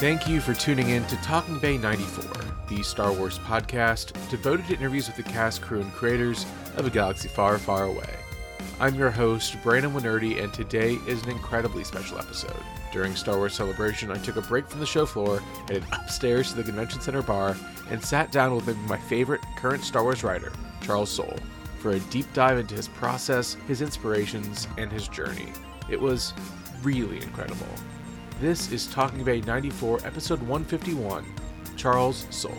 Thank you for tuning in to Talking Bay 94, the Star Wars podcast devoted to interviews with the cast, crew, and creators of a galaxy far, far away. I'm your host, Brandon Wainerdi, and today is an incredibly special episode. During Star Wars Celebration, I took a break from the show floor, headed upstairs to the Convention Center bar, and sat down with my favorite current Star Wars writer, Charles Soule, for a deep dive into his process, his inspirations, and his journey. It was really incredible. This is Talking Bay 94, episode 151 Charles Soule.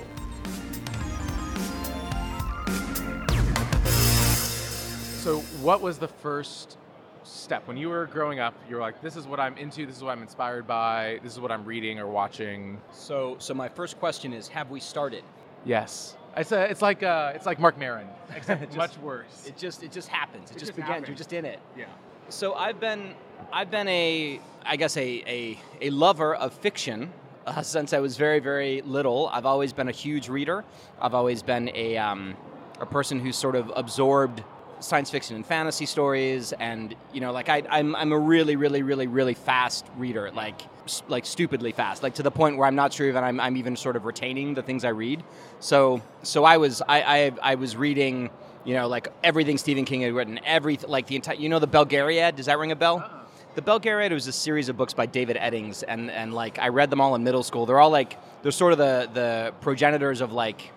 So, what was the first step when you were growing up? You were like, "This is what I'm into. This is what I'm inspired by. This is what I'm reading or watching." So, so my first question is: Have we started? Yes, it's a, it's like uh, it's like Marc Maron, except Just- much worse. It just it just happens. It, It just, just begins. happens. You're just in it. yeah. So I've been I've been a I guess a a, a lover of fiction uh, since I was very very little. I've always been a huge reader. I've always been a um, a person who's sort of absorbed science fiction and fantasy stories and you know like I, I'm, I'm a really really really really fast reader like like stupidly fast like to the point where i'm not sure even i'm, I'm even sort of retaining the things i read so so i was I, I i was reading you know like everything stephen king had written every like the entire you know the belgariad does that ring a bell the Belgariad was a series of books by David Eddings, and, and like I read them all in middle school. They're all like they're sort of the the progenitors of like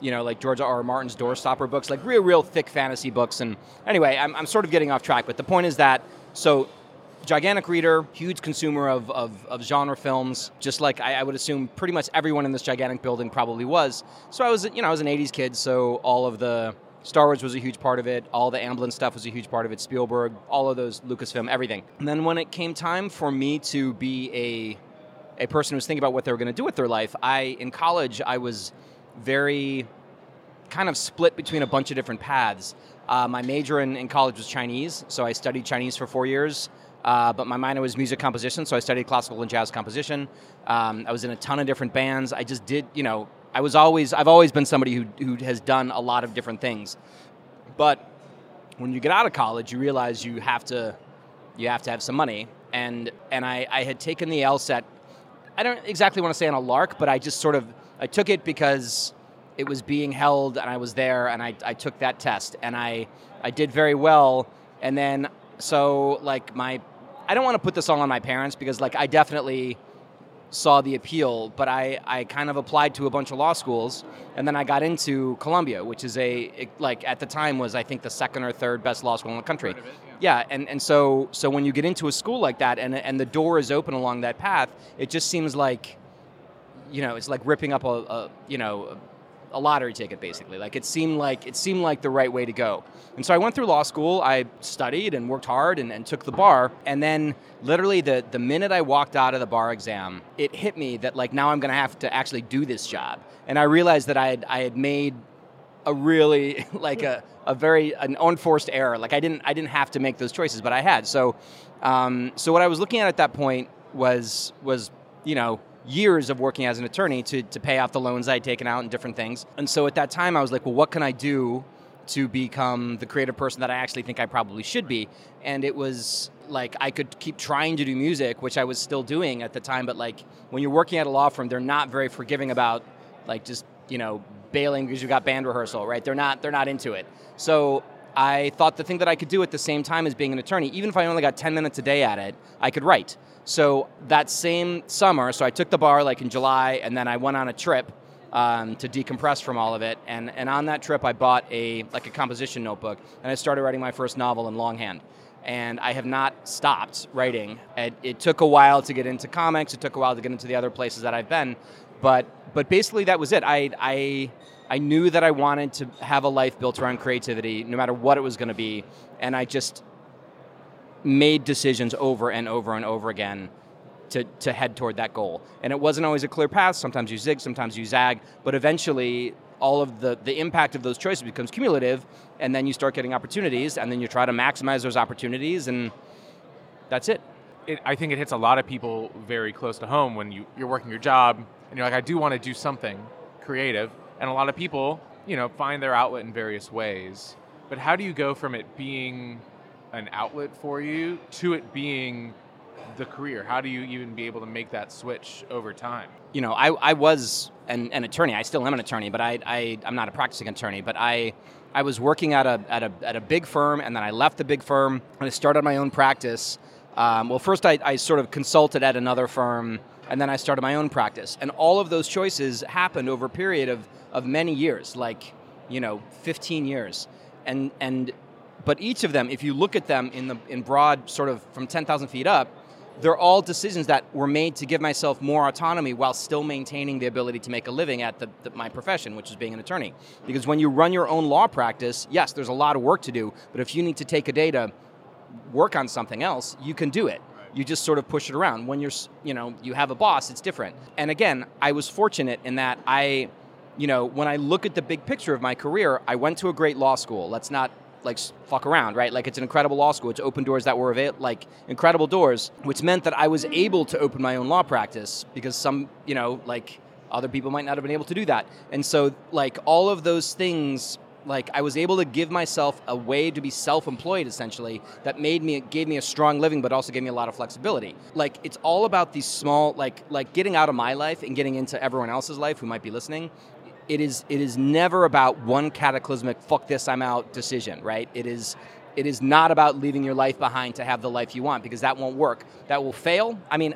you know, like George R. R. Martin's Doorstopper books, like real, real thick fantasy books. And anyway, I'm, I'm sort of getting off track, but the point is that so gigantic reader, huge consumer of, of, of genre films, just like I, I would assume pretty much everyone in this gigantic building probably was. So I was, you know, I was an 80s kid, so all of the Star Wars was a huge part of it. All the Amblin stuff was a huge part of it. Spielberg, all of those Lucasfilm, everything. And then when it came time for me to be a a person who was thinking about what they were going to do with their life, I in college I was very kind of split between a bunch of different paths. Uh, my major in, in college was Chinese, so I studied Chinese for four years. Uh, but my minor was music composition, so I studied classical and jazz composition. Um, I was in a ton of different bands. I just did, you know, I was always, I've always been somebody who, who has done a lot of different things. But when you get out of college, you realize you have to, you have to have some money. And and I, I had taken the LSAT. I don't exactly want to say on a lark, but I just sort of I took it because it was being held and I was there and I, I took that test and I I did very well. And then so like my I don't want to put this all on my parents because like I definitely saw the appeal, but I, I kind of applied to a bunch of law schools, and then I got into Columbia, which is a it- like at the time was I think the second or third best law school in the country. It, yeah, and, and so so when you get into a school like that, and and the door is open along that path, it just seems like, you know, it's like ripping up a, a you know. A lottery ticket, basically. Like it seemed like it seemed like the right way to go. And so I went through law school. I studied and worked hard and, and took the bar. And then, literally, the the minute I walked out of the bar exam, it hit me that like now I'm going to have to actually do this job. And I realized that I had I had made a really like a, a very an unforced error. Like I didn't I didn't have to make those choices, but I had. So um, so what I was looking at at that point was was you know years of working as an attorney to to pay off the loans I had taken out and different things. And so at that time I was like, well, what can I do? To become the creative person that I actually think I probably should be. And it was like I could keep trying to do music, which I was still doing at the time, but like when you're working at a law firm, they're not very forgiving about like just you know bailing because you got band rehearsal right they're not they're not into it so i thought the thing that i could do at the same time as being an attorney even if i only got 10 minutes a day at it i could write so that same summer so i took the bar like in july and then i went on a trip um, to decompress from all of it and, and on that trip i bought a like a composition notebook and i started writing my first novel in longhand and I have not stopped writing. It, it took a while to get into comics. It took a while to get into the other places that I've been, but but basically that was it. I I I knew that I wanted to have a life built around creativity, no matter what it was going to be, and I just made decisions over and over and over again to, to head toward that goal. And it wasn't always a clear path. Sometimes you zig, sometimes you zag, but eventually all of the, the impact of those choices becomes cumulative, and then you start getting opportunities, and then you try to maximize those opportunities, and that's it. it, I think it hits a lot of people very close to home when you, you're working your job and you're like, I do want to do something creative. And a lot of people, you know, find their outlet in various ways. But how do you go from it being an outlet for you to it being the career? How do you even be able to make that switch over time? You know, I, I was an, an attorney. I still am an attorney, but I, I, I'm not a practicing attorney. But I, I was working at a, at, a, at a big firm, and then I left the big firm, and I started my own practice. Um, well, first I, I sort of consulted at another firm, and then I started my own practice. And all of those choices happened over a period of, of many years, like, you know, 15 years. And, and, but each of them, if you look at them in, the, in broad, sort of from 10,000 feet up, they're all decisions that were made to give myself more autonomy while still maintaining the ability to make a living at the, the, my profession, which is being an attorney. Because when you run your own law practice, yes, there's a lot of work to do, but if you need to take a day to work on something else, you can do it. You just sort of push it around. When you're, you know, you have a boss, it's different. And again, I was fortunate in that I, you know, when I look at the big picture of my career, I went to a great law school. Let's not like fuck around, right? Like it's an incredible law school. It's open doors that were avail- like incredible doors, which meant that I was able to open my own law practice because some, you know, like other people might not have been able to do that. And so like all of those things like I was able to give myself a way to be self-employed essentially that made me gave me a strong living but also gave me a lot of flexibility. Like it's all about these small like like getting out of my life and getting into everyone else's life who might be listening it is it is never about one cataclysmic fuck this I'm out decision, right? It is it is not about leaving your life behind to have the life you want because that won't work. That will fail. I mean,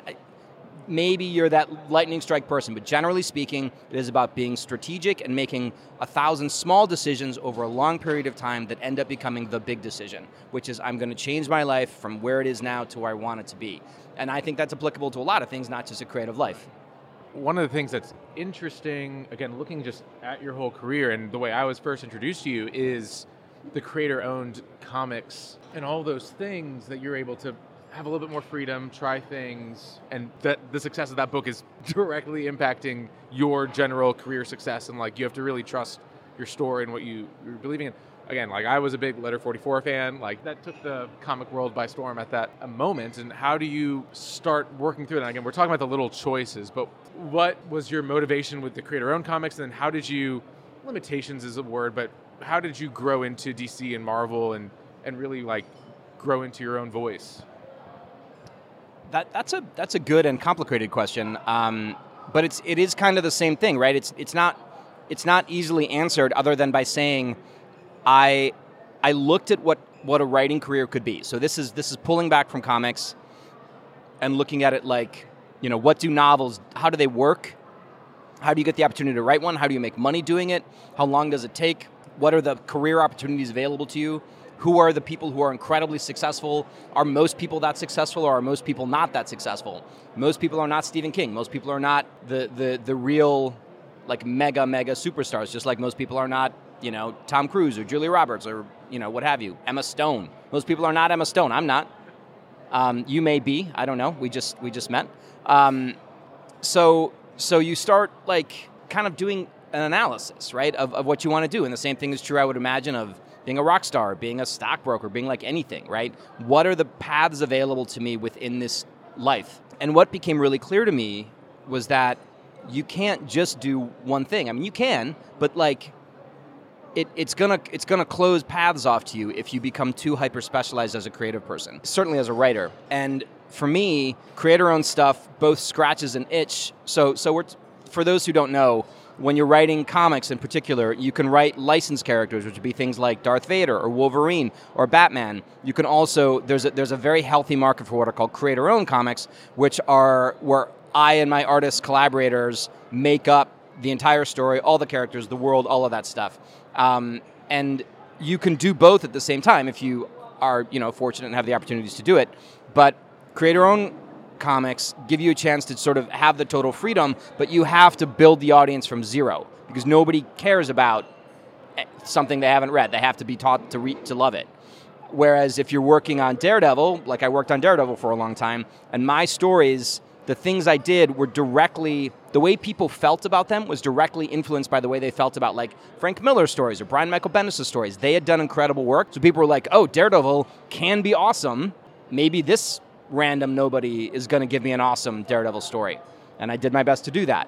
maybe you're that lightning strike person, but generally speaking, it is about being strategic and making a thousand small decisions over a long period of time that end up becoming the big decision, which is I'm going to change my life from where it is now to where I want it to be. And I think that's applicable to a lot of things, not just a creative life one of the things that's interesting, again, looking just at your whole career and the way I was first introduced to you, is the creator owned comics and all those things that you're able to have a little bit more freedom, try things, and that the success of that book is directly impacting your general career success. And like, you have to really trust your story and what you, you're believing in again, like I was a big Letter 44 fan. Like that took the comic world by storm at that moment. And how do you start working through it? And again, we're talking about the little choices, but what was your motivation with the creator-owned comics? And then how did you? Limitations is a word, but how did you grow into DC and Marvel and and really like grow into your own voice? That that's a that's a good and complicated question. Um, but it's it is kind of the same thing, right? It's it's not it's not easily answered other than by saying I I looked at what what a writing career could be. So this is this is pulling back from comics and looking at it like, you know, what do novels, how do they work? How do you get the opportunity to write one? How do you make money doing it? How long does it take? What are the career opportunities available to you? Who are the people who are incredibly successful? Are most people that successful or are most people not that successful? Most people are not Stephen King. Most people are not the the the real like mega mega superstars just like most people are not you know, Tom Cruise or Julia Roberts or, you know, what have you, Emma Stone. Most people are not Emma Stone. I'm not. Um, you may be. I don't know. We just we just met. Um, so so you start like kind of doing an analysis, right, of, of what you want to do. And the same thing is true, I would imagine, of being a rock star, being a stockbroker, being like anything, right? What are the paths available to me within this life? And what became really clear to me was that you can't just do one thing. I mean, you can, but like it, it's gonna it's gonna close paths off to you if you become too hyper specialized as a creative person. Certainly as a writer. And for me, creator-owned stuff both scratches an itch. So so we're for those who don't know, when you're writing comics in particular, you can write licensed characters, which would be things like Darth Vader or Wolverine or Batman. You can also there's a, there's a very healthy market for what are called creator-owned comics, which are where I and my artist collaborators make up the entire story, all the characters, the world, all of that stuff. Um, and you can do both at the same time if you are you know fortunate and have the opportunities to do it. But creator own comics give you a chance to sort of have the total freedom, but you have to build the audience from zero because nobody cares about eh, something they haven't read. They have to be taught to read to love it. Whereas if you're working on Daredevil, like I worked on Daredevil for a long time, and my stories the things I did were directly the way people felt about them was directly influenced by the way they felt about like Frank Miller stories or Brian Michael Bendis' stories. They had done incredible work, so people were like, "Oh, Daredevil can be awesome. Maybe this random nobody is going to give me an awesome Daredevil story." And I did my best to do that.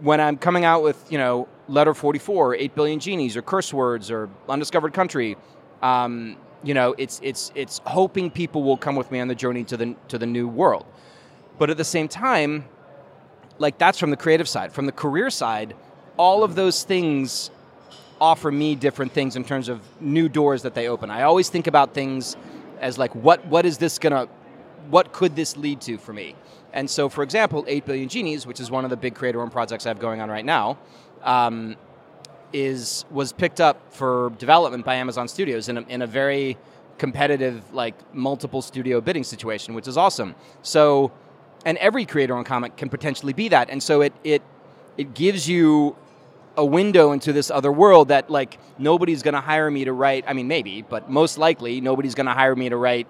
When I'm coming out with, you know, Letter 44, or 8 Billion Genies, or Curse Words, or Undiscovered Country, um, You know, it's it's it's hoping people will come with me on the journey to the to the new world. But at the same time, like that's from the creative side. From the career side, all of those things offer me different things in terms of new doors that they open. I always think about things as like what what is this gonna what could this lead to for me? And so, for example, 8 Billion Genies, which is one of the big creator-owned projects I have going on right now, um, is was picked up for development by Amazon Studios in a, in a very competitive, like multiple studio bidding situation, which is awesome. So, and every creator on comic can potentially be that, and so it it it gives you a window into this other world that like nobody's going to hire me to write. I mean, maybe, but most likely nobody's going to hire me to write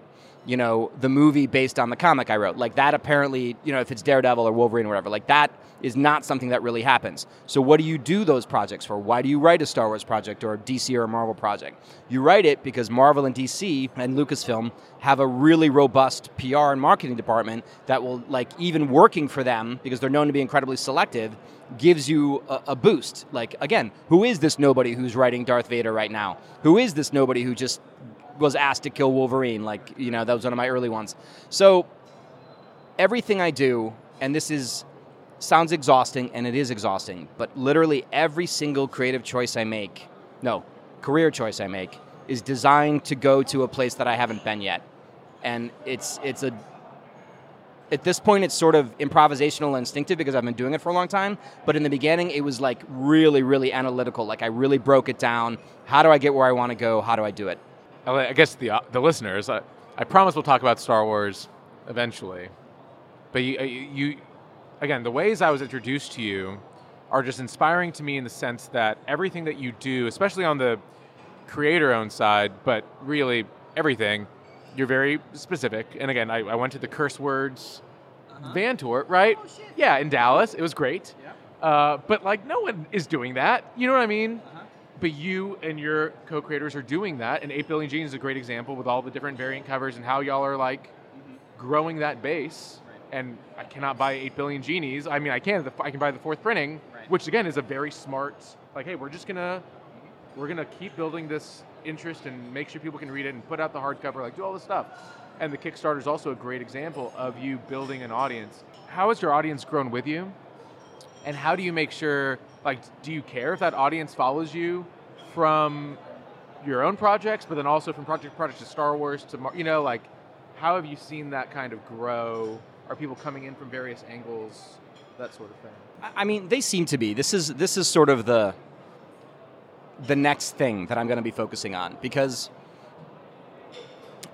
you know, the movie based on the comic I wrote. Like that apparently, you know, if it's Daredevil or Wolverine or whatever, like that is not something that really happens. So what do you do those projects for? Why do you write a Star Wars project or a DC or a Marvel project? You write it because Marvel and DC and Lucasfilm have a really robust PR and marketing department that will like even working for them because they're known to be incredibly selective gives you a, a boost. Like again, who is this nobody who's writing Darth Vader right now? Who is this nobody who just was asked to kill Wolverine. Like, you know, that was one of my early ones. So everything I do, and this is sounds exhausting, and it is exhausting, but literally every single creative choice I make, no, career choice I make, is designed to go to a place that I haven't been yet. And it's it's a at this point it's sort of improvisational and instinctive because I've been doing it for a long time. But in the beginning, it was like really, really analytical. Like I really broke it down. How do I get where I want to go? How do I do it? I guess the uh, the listeners, I, I promise we'll talk about Star Wars eventually, but you, uh, you, again, the ways I was introduced to you are just inspiring to me in the sense that everything that you do, especially on the creator-owned side, but really everything, you're very specific. And again, I, I went to the curse words uh-huh. van tour, right? Oh, yeah, in Dallas. It was great. Yeah. Uh, but like, no one is doing that. You know what I mean? Uh-huh but you and your co-creators are doing that, and 8 Billion Genies is a great example with all the different variant covers and how y'all are like growing that base. Right. And I cannot buy 8 Billion Genies. I mean, I can. I can buy the fourth printing, right. which again is a very smart. Like, hey, we're just gonna we're gonna keep building this interest and make sure people can read it and put out the hardcover, like do all this stuff. And the Kickstarter is also a great example of you building an audience. How has your audience grown with you? And how do you make sure like, do you care if that audience follows you from your own projects, but then also from project project to Star Wars to, you know, like, how have you seen that kind of grow? Are people coming in from various angles, that sort of thing? I mean, they seem to be. This is this is sort of the the next thing that I'm going to be focusing on because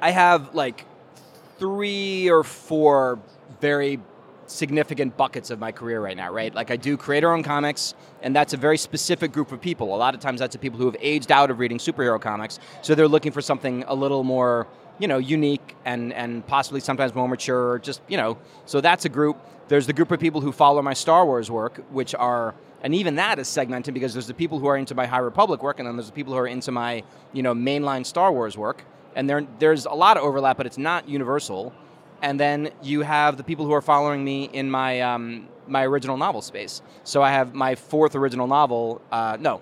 I have like three or four very significant buckets of my career right now, right? Like I do creator-owned comics, and that's a very specific group of people. A lot of times, that's the people who have aged out of reading superhero comics, so they're looking for something a little more, you know, unique and and possibly sometimes more mature. or Just you know, so that's a group. There's the group of people who follow my Star Wars work, which are and even that is segmented because there's the people who are into my High Republic work, and then there's the people who are into my you know mainline Star Wars work. And there, there's a lot of overlap, but it's not universal and then you have the people who are following me in my um, my original novel space. So I have my fourth original novel. Uh, no,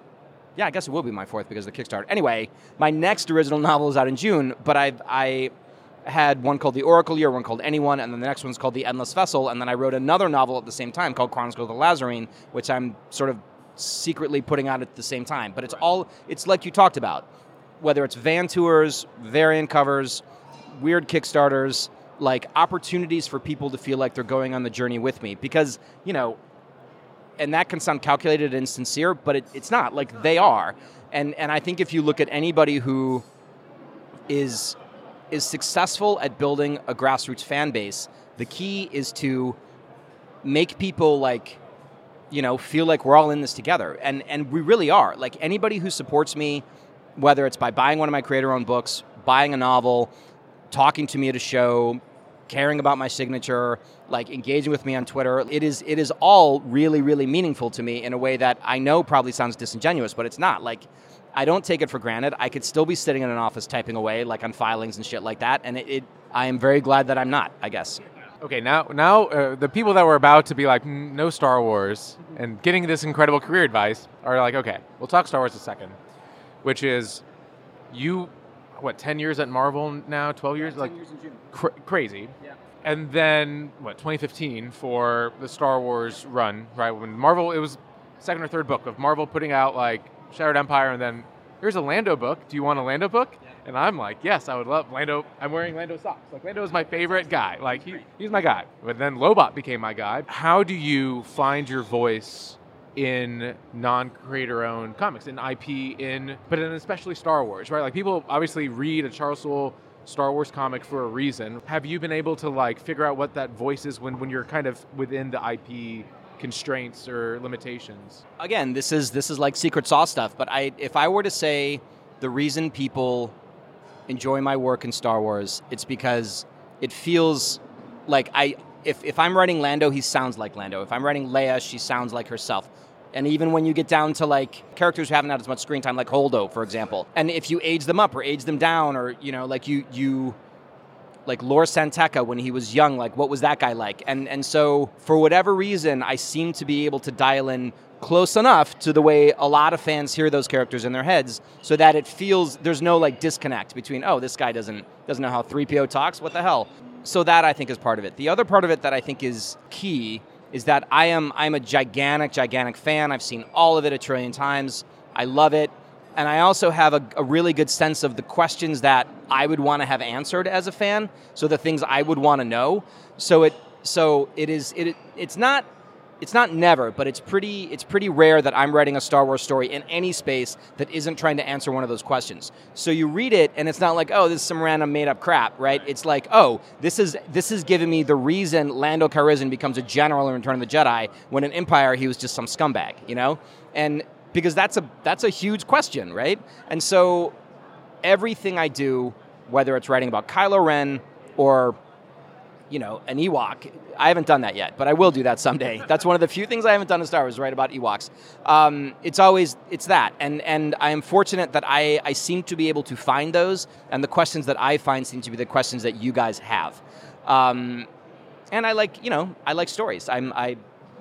yeah, I guess it will be my fourth because of the Kickstarter. Anyway, my next original novel is out in June, but I've I had one called The Oracle Year, one called Anyone, and then the next one's called The Endless Vessel, and then I wrote another novel at the same time called Chronicles of the Lazarene, which I'm sort of secretly putting out at the same time. But it's all it's like you talked about, whether it's van tours, variant covers, weird Kickstarters like opportunities for people to feel like they're going on the journey with me. Because you know and that can sound calculated and sincere but it, it's not. Like they are. And and i think if you look at anybody who is is successful at building a grassroots fan base the key is to make people like you know feel like we're all in this together. And and we really are. Like anybody who supports me whether it's by buying one of my creator owned books buying a novel talking to me at a show caring about my signature, like engaging with me on Twitter. It is it is all really really meaningful to me in a way that I know probably sounds disingenuous, but it's not. Like I don't take it for granted. I could still be sitting in an office typing away like on filings and shit like that, and it, it I am very glad that I'm not. I guess. Okay, now now uh, the people that were about to be like no Star Wars and getting this incredible career advice are like, okay, we'll talk Star Wars a second, which is you what, 10 years at Marvel now, 12 years? like years cr- crazy. Yeah. And then, what, 2015 for the Star Wars run, right? When Marvel, it was second or third book of Marvel putting out like Shattered Empire, and then here's a Lando book. Do you want a Lando book? Yeah. And I'm like, yes, I would love Lando. I'm wearing Lando socks. Like Lando is my favorite guy. Like he, he's my guy. But then Lobot became my guy. How do you find your voice in non-creator owned comics, in IP, in but in especially Star Wars, right? Like people obviously read a Charles Soule Star Wars comic for a reason. Have you been able to like figure out what that voice is when, when you're kind of within the IP constraints or limitations? Again, this is this is like secret sauce stuff. But I, if I were to say the reason people enjoy my work in Star Wars, it's because it feels like I. If, if I'm writing Lando, he sounds like Lando. If I'm writing Leia, she sounds like herself. And even when you get down to like characters who haven't had as much screen time, like Holdo, for example, and if you age them up or age them down, or you know, like you you like Lor San Tekka when he was young, like what was that guy like? And and so for whatever reason, I seem to be able to dial in close enough to the way a lot of fans hear those characters in their heads, so that it feels there's no like disconnect between oh this guy doesn't doesn't know how 3PO talks, what the hell? So that I think is part of it. The other part of it that I think is key is that I am I'm a gigantic gigantic fan. I've seen all of it a trillion times. I love it and I also have a, a, really good sense of the questions that I would want to have answered as a fan. So the things I would want to know. So it so it is it it's not it's not never, but it's pretty it's pretty rare that I'm writing a Star Wars story in any space that isn't trying to answer one of those questions. So you read it and it's not like, oh, this is some random made up crap, right? It's like, oh, this is this is giving me the reason Lando Calrissian becomes a general in Return of the Jedi when in Empire he was just some scumbag, you know? And because that's a that's a huge question, right? And so everything I do, whether it's writing about Kylo Ren or you know an Ewok, I haven't done that yet, but I will do that someday. That's one of the few things I haven't done in Star Wars, write about Ewoks. Um, it's always it's that, and and I am fortunate that I I seem to be able to find those, and the questions that I find seem to be the questions that you guys have. Um, and I like you know I like stories. I'm I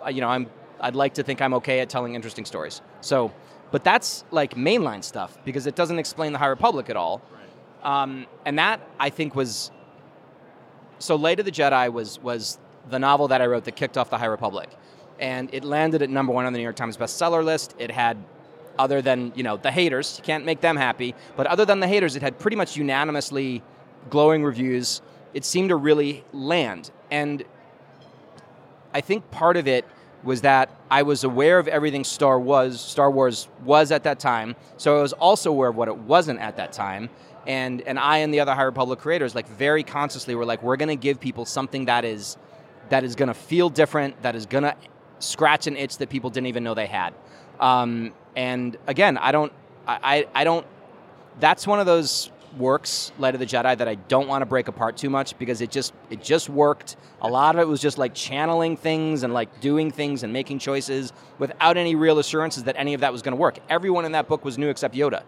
you know I'm I'd like to think I'm okay at telling interesting stories. So, but that's like mainline stuff because it doesn't explain the High Republic at all. Um, and that I think was so. Light of the Jedi was was the novel that I wrote that kicked off the High Republic, and it landed at number one on the New York Times bestseller list. It had other than you know the haters, you can't make them happy, but other than the haters, it had pretty much unanimously glowing reviews. It seemed to really land, and I think part of it was that I was aware of everything Star was Star Wars was at that time. So I was also aware of what it wasn't at that time. And and I and the other High Republic creators like very consciously were like we're going to give people something that is that is going to feel different, that is going to scratch an itch that people didn't even know they had. Um, and again, I don't I, I don't that's one of those works light of the jedi that i don't want to break apart too much because it just it just worked. A lot of it was just like channeling things and like doing things and making choices without any real assurances that any of that was going to work. Everyone in that book was new except yoda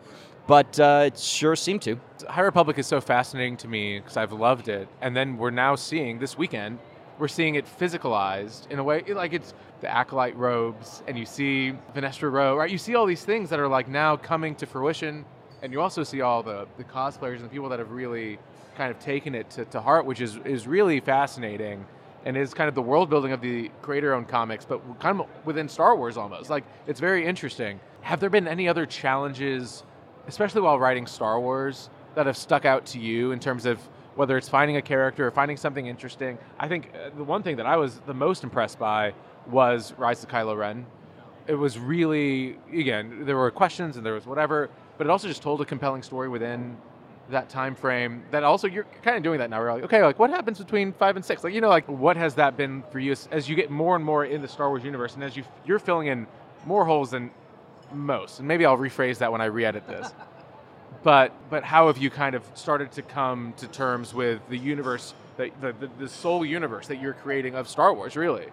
but uh, it sure seemed to high republic is so fascinating to me because i've loved it and then we're now seeing this weekend we're seeing it physicalized in a way like it's the acolyte robes and you see Vernestra Rwoh right you see all these things that are like now coming to fruition and you also see all the, the cosplayers and the people that have really kind of taken it to, to heart, which is, is really fascinating and is kind of the world building of the creator owned comics, but kind of within Star Wars almost. Like, it's very interesting. Have there been any other challenges, especially while writing Star Wars, that have stuck out to you in terms of whether it's finding a character or finding something interesting? I think uh, the one thing that I was the most impressed by was Rise of Kylo Ren. It was really, again, there were questions and there was whatever, but it also just told a compelling story within that time frame that also you're kind of doing that now we're like okay like what happens between five and six like you know like what has that been for you as, as you get more and more in the star wars universe and as you you're filling in more holes than most and maybe i'll rephrase that when i re-edit this but but how have you kind of started to come to terms with the universe the, the, the Soule universe that you're creating of star wars really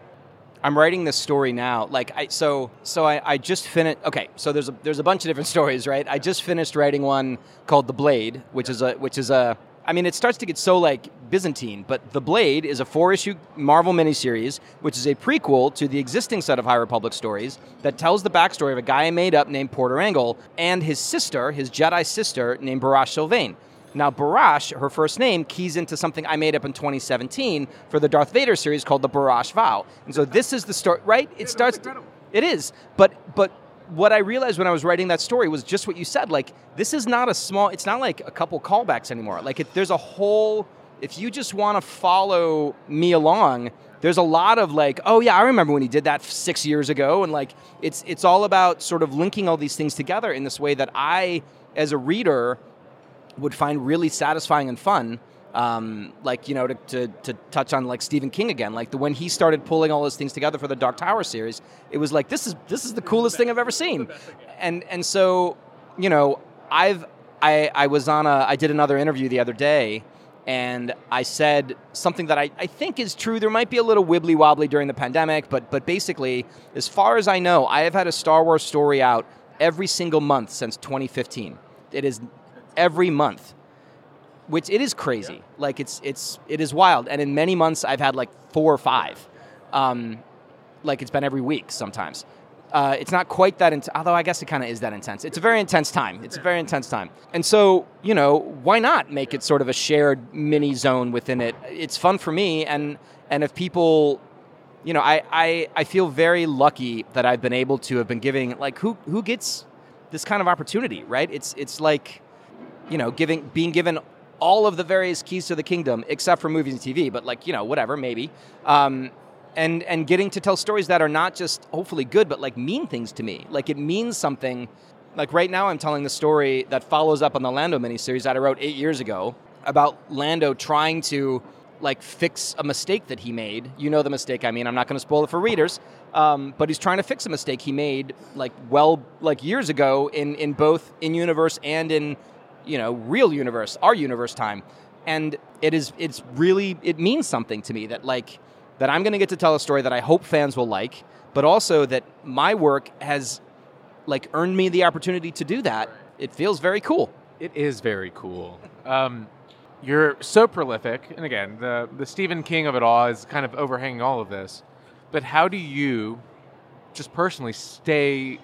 I'm writing this story now. Like I so so I, I just finished okay, so there's a there's a bunch of different stories, right? I just finished writing one called The Blade, which is a which is a I mean it starts to get so like Byzantine, but The Blade is a four issue Marvel miniseries, which is a prequel to the existing set of High Republic stories that tells the backstory of a guy I made up named Porter Engle and his sister, his Jedi sister named Barash Silvain. Now, Barash, her first name, keys into something I made up in 2017 for the Darth Vader series called the Barash Vow. And so this is the story, right? It starts. It is, but but what I realized when I was writing that story was just what you said. Like this is not a small. It's not like a couple callbacks anymore. Like it, there's a whole. If you just want to follow me along, there's a lot of like, oh yeah, I remember when he did that six years ago, and like it's it's all about sort of linking all these things together in this way that I, as a reader, would find really satisfying and fun. Um, like you know, to, to, to touch on like Stephen King again, like the when he started pulling all those things together for the Dark Tower series, it was like this is this is the coolest thing I've ever seen, and and so you know, I've I I was on a I did another interview the other day, and I said something that I, I think is true. There might be a little wibbly wobbly during the pandemic, but but basically, as far as I know, I have had a Star Wars story out every single month since 2015. It is every month which it is crazy. Yeah. Like it's it's it is wild. And in many months, I've had like four or five. Um, like it's been every week sometimes. Uh, it's not quite that intense, although I guess it kind of is that intense. It's a very intense time. It's a very intense time. And so, you know, why not make it sort of a shared mini zone within it? It's fun for me. And, and if people, you know, I, I, I feel very lucky that I've been able to have been giving, like, who, who gets this kind of opportunity, right? It's, it's like, you know, giving, being given all of the various keys to the kingdom, except for movies and TV, but like, you know, whatever, maybe. Um, and, and getting to tell stories that are not just hopefully good, but like mean things to me. Like it means something. Like right now, I'm telling the story that follows up on the Lando miniseries that I wrote eight years ago about Lando trying to like fix a mistake that he made. You know the mistake I mean. I'm not going to spoil it for readers, um, but he's trying to fix a mistake he made like well like years ago in in both in universe and in you know real universe, our universe time, and it is it's really it means something to me that like that I'm going to get to tell a story that I hope fans will like, but also that my work has like earned me the opportunity to do that. It feels very cool. It is very cool. Um, you're so prolific, and again, the the Stephen King of it all is kind of overhanging all of this. But how do you, just personally, stay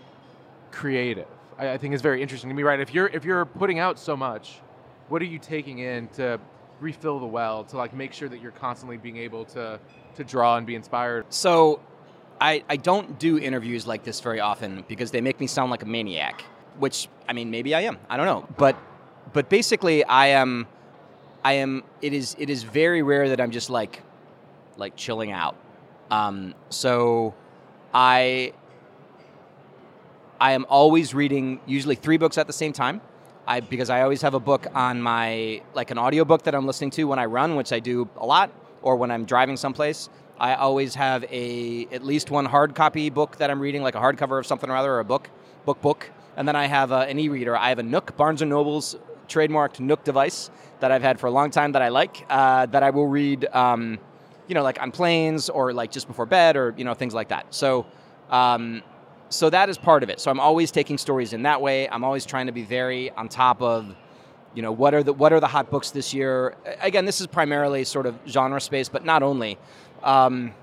creative? I, I think is very interesting to me. Right, if you're if you're putting out so much, what are you taking in to refill the well to like make sure that you're constantly being able to to draw and be inspired? So, I I don't do interviews like this very often because they make me sound like a maniac. Which I mean, maybe I am. I don't know, but but basically, I am. I am. It is. It is very rare that I'm just like, like chilling out. Um, so, I I am always reading usually three books at the same time. I, because I always have a book on my like an audiobook that I'm listening to when I run, which I do a lot, or when I'm driving someplace. I always have a at least one hard copy book that I'm reading, like a hardcover of something or other, or a book, book, book. And then I have a, an e-reader. I have a Nook, Barnes and Noble's trademarked Nook device that I've had for a long time that I like. Uh, that I will read, um, you know, like on planes or like just before bed or you know things like that. So. Um, so that is part of it. So I'm always taking stories in that way. I'm always trying to be very on top of, you know, what are the what are the hot books this year. Again, this is primarily sort of genre space, but not only. Um,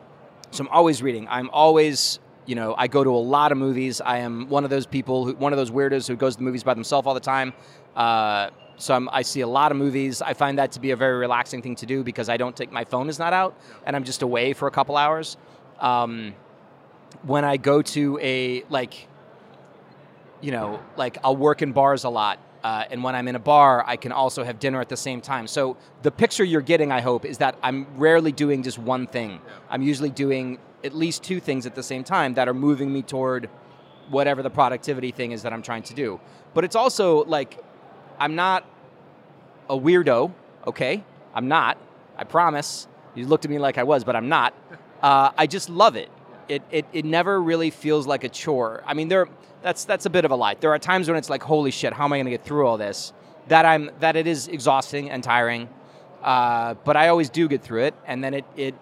so I'm always reading. I'm always, you know, I go to a lot of movies. I am one of those people, who, one of those weirdos who goes to the movies by themselves all the time. Uh, so I'm, i see a lot of movies. I find that to be a very relaxing thing to do because I don't take my phone is not out and I'm just away for a couple hours. Um, when I go to a like, you know, like I'll work in bars a lot. Uh, and when I'm in a bar, I can also have dinner at the same time. So the picture you're getting, I hope, is that I'm rarely doing just one thing. I'm usually doing at least two things at the same time that are moving me toward whatever the productivity thing is that I'm trying to do. But it's also like I'm not a weirdo, okay? I'm not. I promise. You looked at me like I was, but I'm not. Uh, I just love it it, it, it never really feels like a chore. I mean, there that's that's a bit of a lie. There are times when it's like, holy shit, how am I going to get through all this? That I'm that it is exhausting and tiring, uh, but I always do get through it, and then it it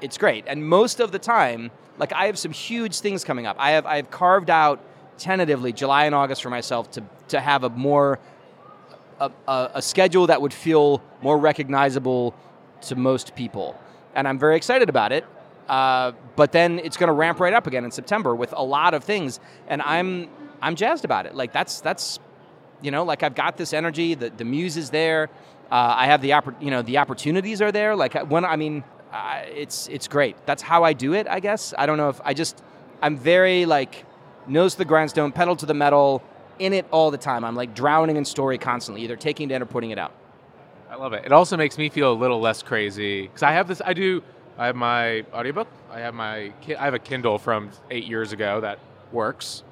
it's great. And most of the time, like I have some huge things coming up. I have I have carved out tentatively July and August for myself to to have a more a, a, a schedule that would feel more recognizable to most people, and I'm very excited about it. Uh, but then it's going to ramp right up again in September with a lot of things, and I'm I'm jazzed about it. Like that's that's You know, like I've got this energy. The the muse is there. Uh, I have the oppor- you know the opportunities are there. Like when I mean, uh, it's it's great. That's how I do it. I guess I don't know if I just I'm very like nose to the grindstone, pedal to the metal, in it all the time. I'm like drowning in story constantly, either taking it in or putting it out. I love it. It also makes me feel a little less crazy because I have this. I do. I have my audiobook. I have my. I have a Kindle from eight years ago that works,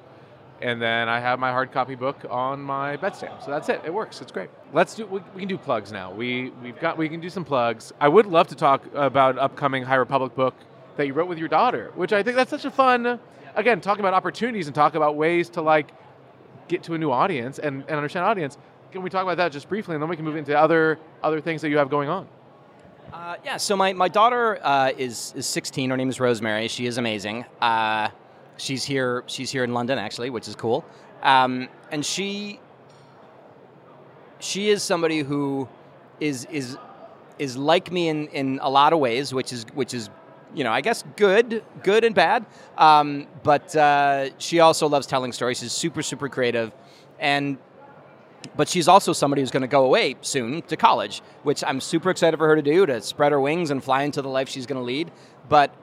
and then I have my hard copy book on my bedstand. So that's it. It works. It's great. Let's do. We, we can do plugs now. We we've got. We can do some plugs. I would love to talk about upcoming High Republic book that you wrote with your daughter, which I think that's such a fun. Again, talking about opportunities and talk about ways to like get to a new audience and, and understand audience. Can we talk about that just briefly, and then we can move into other other things that you have going on? Uh, yeah, so my, my daughter uh, is is 16. Her name is Rosemary. She is amazing. Uh, she's here she's here in London actually, which is cool. Um, and she she is somebody who is is is like me in, in a lot of ways, which is which is you know I guess good good and bad. Um, but uh, she also loves telling stories. She's super super creative, and but she's also somebody who's going to go away soon to college, which I'm super excited for her to do to spread her wings and fly into the life she's going to lead. But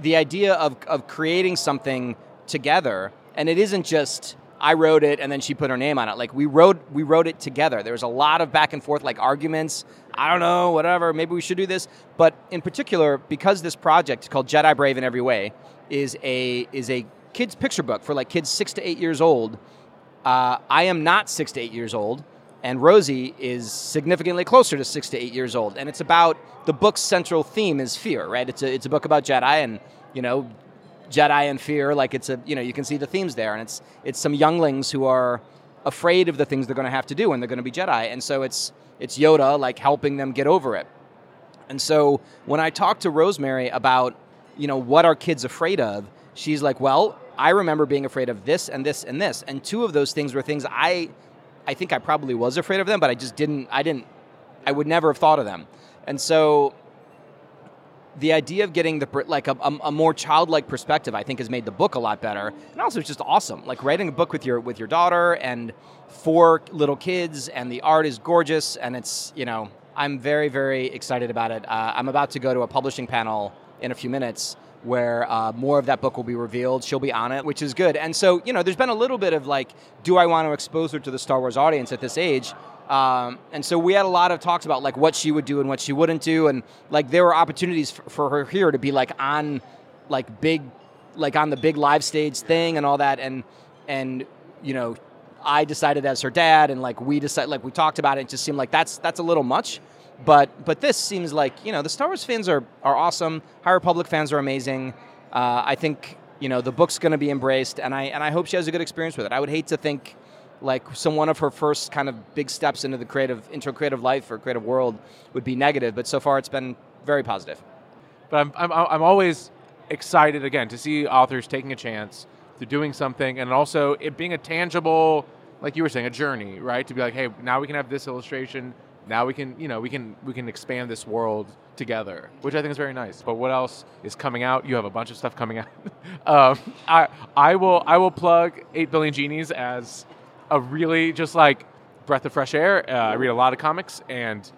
the idea of, of creating something together, and it isn't just I wrote it and then she put her name on it. Like we wrote we wrote it together. There was a lot of back and forth, like arguments. I don't know, whatever. Maybe we should do this. But in particular, because this project called Jedi Brave in Every Way is a is a kids picture book for like kids six to eight years old uh, I am not six to eight years old, and Rosie is significantly closer to six to eight years old. And it's about the book's central theme is fear, right? It's a it's a book about Jedi and you know Jedi and fear. Like it's a you know you can see the themes there, and it's it's some younglings who are afraid of the things they're going to have to do when they're going to be Jedi, and so it's it's Yoda like helping them get over it. And so when I talked to Rosemary about you know what are kids afraid of, she's like, well, I remember being afraid of this and this and this, and two of those things were things I, I think I probably was afraid of them, but I just didn't. I didn't. I would never have thought of them, and so the idea of getting the like a, a, more childlike perspective, I think, has made the book a lot better, and also it's just awesome. Like writing a book with your with your daughter and four little kids, and the art is gorgeous, and it's you know I'm very very excited about it. Uh, I'm about to go to a publishing panel in a few minutes where uh, more of that book will be revealed. She'll be on it, which is good. And so, you know, there's been a little bit of like, do I want to expose her to the Star Wars audience at this age? Um, and so we had a lot of talks about like what she would do and what she wouldn't do, and like there were opportunities for, for her here to be like on, like big, like on the big live stage thing and all that, and and you know, I decided as her dad, and like we decided, like we talked about it, it just seemed like that's that's a little much. But but this seems like you know the Star Wars fans are are awesome. High Republic fans are amazing. Uh, I think you know the book's going to be embraced, and I and I hope she has a good experience with it. I would hate to think like some one of her first kind of big steps into the creative into creative life or creative world would be negative, but so far it's been very positive. But I'm I'm, I'm always excited again to see authors taking a chance to doing something, and also it being a tangible, like you were saying, a journey, right? To be like, hey, now we can have this illustration now we can you know we can we can expand this world together which i think is very nice. But what else is coming out? You have a bunch of stuff coming out. Um, i i will i will plug 8 billion genies as a really just like breath of fresh air. Uh, i read a lot of comics and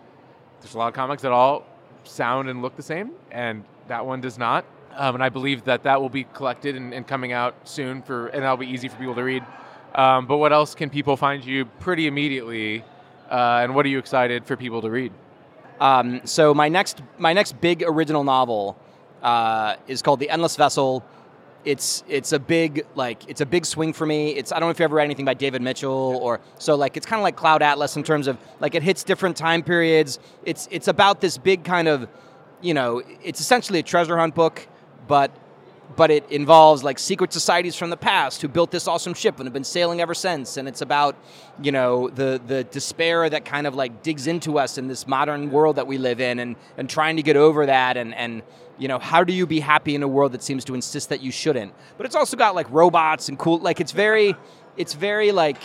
there's a lot of comics that all sound and look the same and that one does not. Um, and i believe that that will be collected and, and, coming out soon for and that'll be easy for people to read. Um, but what else can people find you pretty immediately uh, and what are you excited for people to read? Um, so my next my next big original novel uh, is called The Endless Vessel. It's it's a big like it's a big swing for me. It's I don't know if you ever read anything by David Mitchell or so like it's kind of like Cloud Atlas in terms of like it hits different time periods. It's it's about this big kind of you know it's essentially a treasure hunt book, but but it involves like secret societies from the past who built this awesome ship and have been sailing ever since. And it's about you know the the despair that kind of like digs into us in this modern world that we live in and and trying to get over that and and you know how do you be happy in a world that seems to insist that you shouldn't? But it's also got like robots and cool like it's very it's very like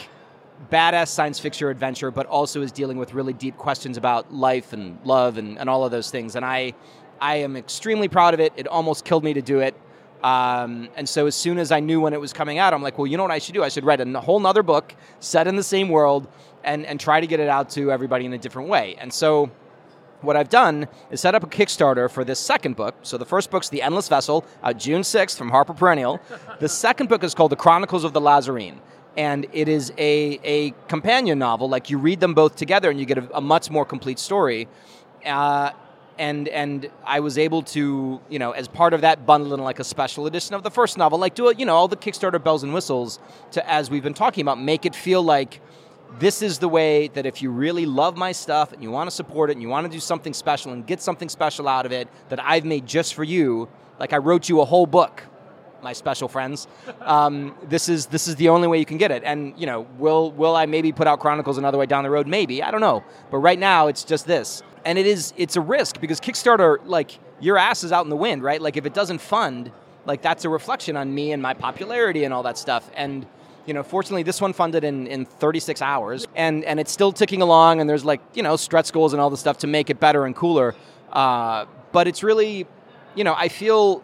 badass science fiction adventure but also is dealing with really deep questions about life and love and, and all of those things. And i i am extremely proud of it. It almost killed me to do it Um, and so as soon as I knew when it was coming out, I'm like, well, you know what I should do? I should write a whole nother book set in the same world and, and try to get it out to everybody in a different way. And so what I've done is set up a Kickstarter for this second book. So the first book's The Endless Vessel, out June 6th from Harper Perennial. The second book is called The Chronicles of the Lazarene. And it is a, a companion novel, like you read them both together and you get a, a much more complete story. Uh, and and I was able to, you know, as part of that, bundle in like a special edition of the first novel, like do it, you know, all the Kickstarter bells and whistles to, as we've been talking about, make it feel like this is the way that if you really love my stuff and you want to support it and you want to do something special and get something special out of it that I've made just for you, like I wrote you a whole book, my special friends. Um, this is this is the only way you can get it. And you know, will will I maybe put out Chronicles another way down the road? Maybe I don't know. But right now, it's just this and it is it's a risk because Kickstarter like your ass is out in the wind, right? Like if it doesn't fund, like that's a reflection on me and my popularity and all that stuff. And you know, fortunately, this one funded in, in 36 hours, and and it's still ticking along. And there's like you know stretch goals and all the stuff to make it better and cooler. Uh, but it's really, you know, I feel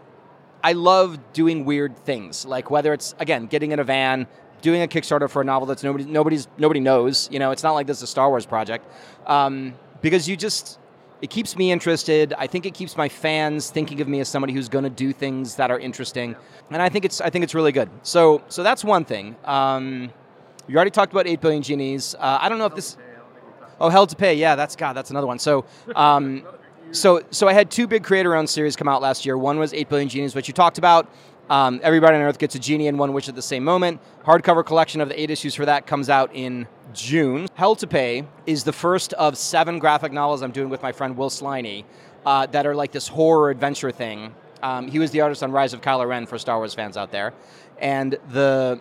I love doing weird things, like whether it's again getting in a van, doing a Kickstarter for a novel that's nobody nobody's nobody knows. You know, it's not like this is a Star Wars project. Um, because you just it keeps me interested. I think it keeps my fans thinking of me as somebody who's going to do things that are interesting, and I think it's I think it's really good. So so that's one thing. Um, you already talked about eight billion genies. Uh, I don't know if this. Oh, hell to pay. Yeah, that's God. That's another one. So. Um, so, so I had two big creator-owned series come out last year. One was Eight Billion Genies, which you talked about. Um, Everybody on Earth gets a genie and one wish at the same moment. Hardcover collection of the eight issues for that comes out in June. Hell to Pay is the first of seven graphic novels I'm doing with my friend Will Sliney uh, that are like this horror adventure thing. Um, he was the artist on Rise of Kylo Ren for Star Wars fans out there, and the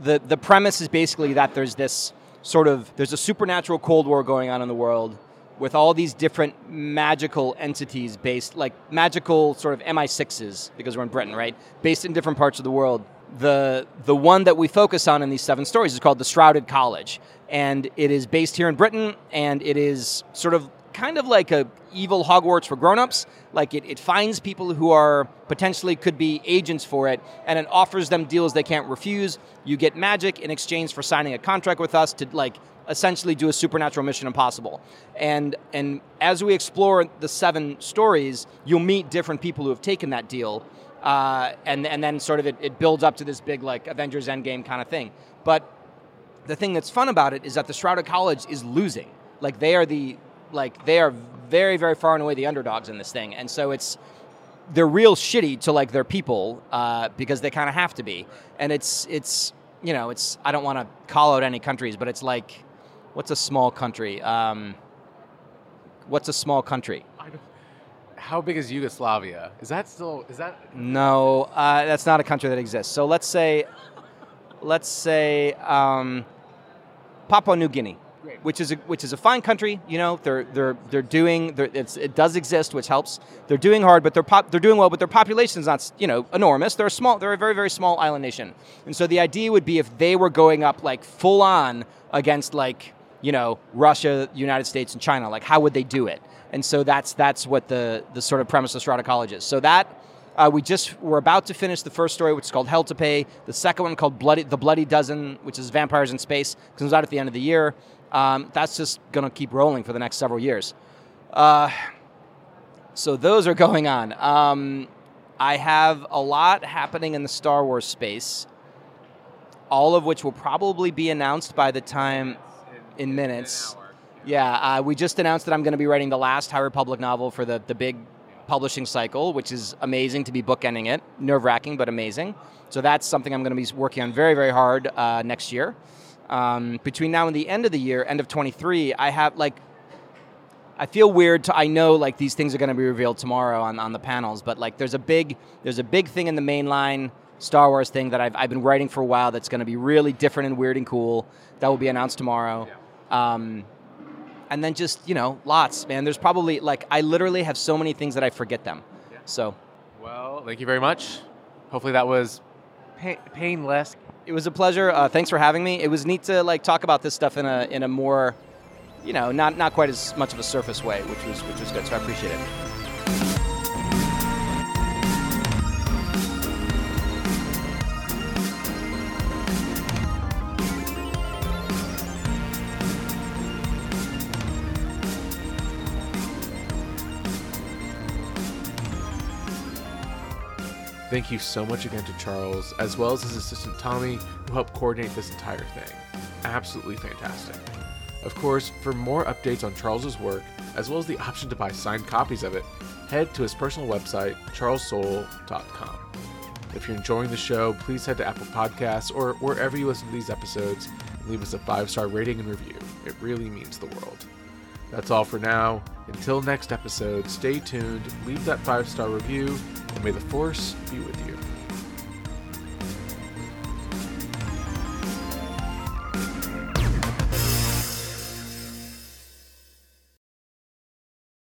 the the premise is basically that there's this sort of there's a supernatural Cold War going on in the world with all these different magical entities based, like magical sort of MI6s, because we're in Britain, right? Based in different parts of the world. The, the one that we focus on in these seven stories is called The Shrouded College. And it is based here in Britain, and it is sort of kind of like a evil Hogwarts for grown-ups. Like it, it finds people who are potentially could be agents for it, and it offers them deals they can't refuse. You get magic in exchange for signing a contract with us to like essentially do a supernatural mission impossible. And and as we explore the seven stories, you'll meet different people who have taken that deal. Uh, and and then sort of it, it builds up to this big like Avengers Endgame kind of thing. But the thing that's fun about it is that the Shrouded College is losing. Like they are the like they are very very far and away the underdogs in this thing, and so it's they're real shitty to like their people uh, because they kind of have to be, and it's it's you know it's I don't want to call out any countries, but it's like what's a small country? Um, what's a small country? How big is Yugoslavia? Is that still is that? No, uh, that's not a country that exists. So let's say, let's say um, Papua New Guinea, which is a, which is a fine country. You know, they're they're they're doing they're, it does exist, which helps. They're doing hard, but they're pop, they're doing well. But their population is not you know enormous. They're a small. They're a very very small island nation. And so the idea would be if they were going up like full on against like you know, Russia, United States, and China. Like, how would they do it? And so that's that's what the the sort of premise of Shrouded College is. So that uh, we just we're about to finish the first story, which is called Hell to Pay. The second one called Bloody the Bloody Dozen, which is vampires in space, comes out at the end of the year. Um, that's just going to keep rolling for the next several years. Uh, so those are going on. Um, I have a lot happening in the Star Wars space, all of which will probably be announced by the time in minutes. Yeah, uh, we just announced that I'm going to be writing the last High Republic novel for the, the big publishing cycle, which is amazing to be bookending it. Nerve wracking, but amazing. So that's something I'm going to be working on very, very hard uh, next year. Um, between now and the end of the year, end of 23, I have like, I feel weird to, I know like these things are going to be revealed tomorrow on, on the panels, but like there's a big, there's a big thing in the main line Star Wars thing that I've, I've been writing for a while that's going to be really different and weird and cool. That will be announced tomorrow. Yeah. Um, and then just you know, lots, man. There's probably like I literally have so many things that I forget them. Yeah. So. Well, thank you very much. Hopefully that was pain- painless. It was a pleasure. Uh, thanks for having me. It was neat to like talk about this stuff in a in a more, you know, not not quite as much of a surface way, which was which was good. So I appreciate it. Thank you so much again to Charles, as well as his assistant Tommy, who helped coordinate this entire thing. Absolutely fantastic. Of course, for more updates on Charles's work, as well as the option to buy signed copies of it, head to his personal website, charlessoule.com. If you're enjoying the show, please head to Apple Podcasts or wherever you listen to these episodes and leave us a five star rating and review. It really means the world. That's all for now. Until next episode, stay tuned, leave that five star review, and may the Force be with you.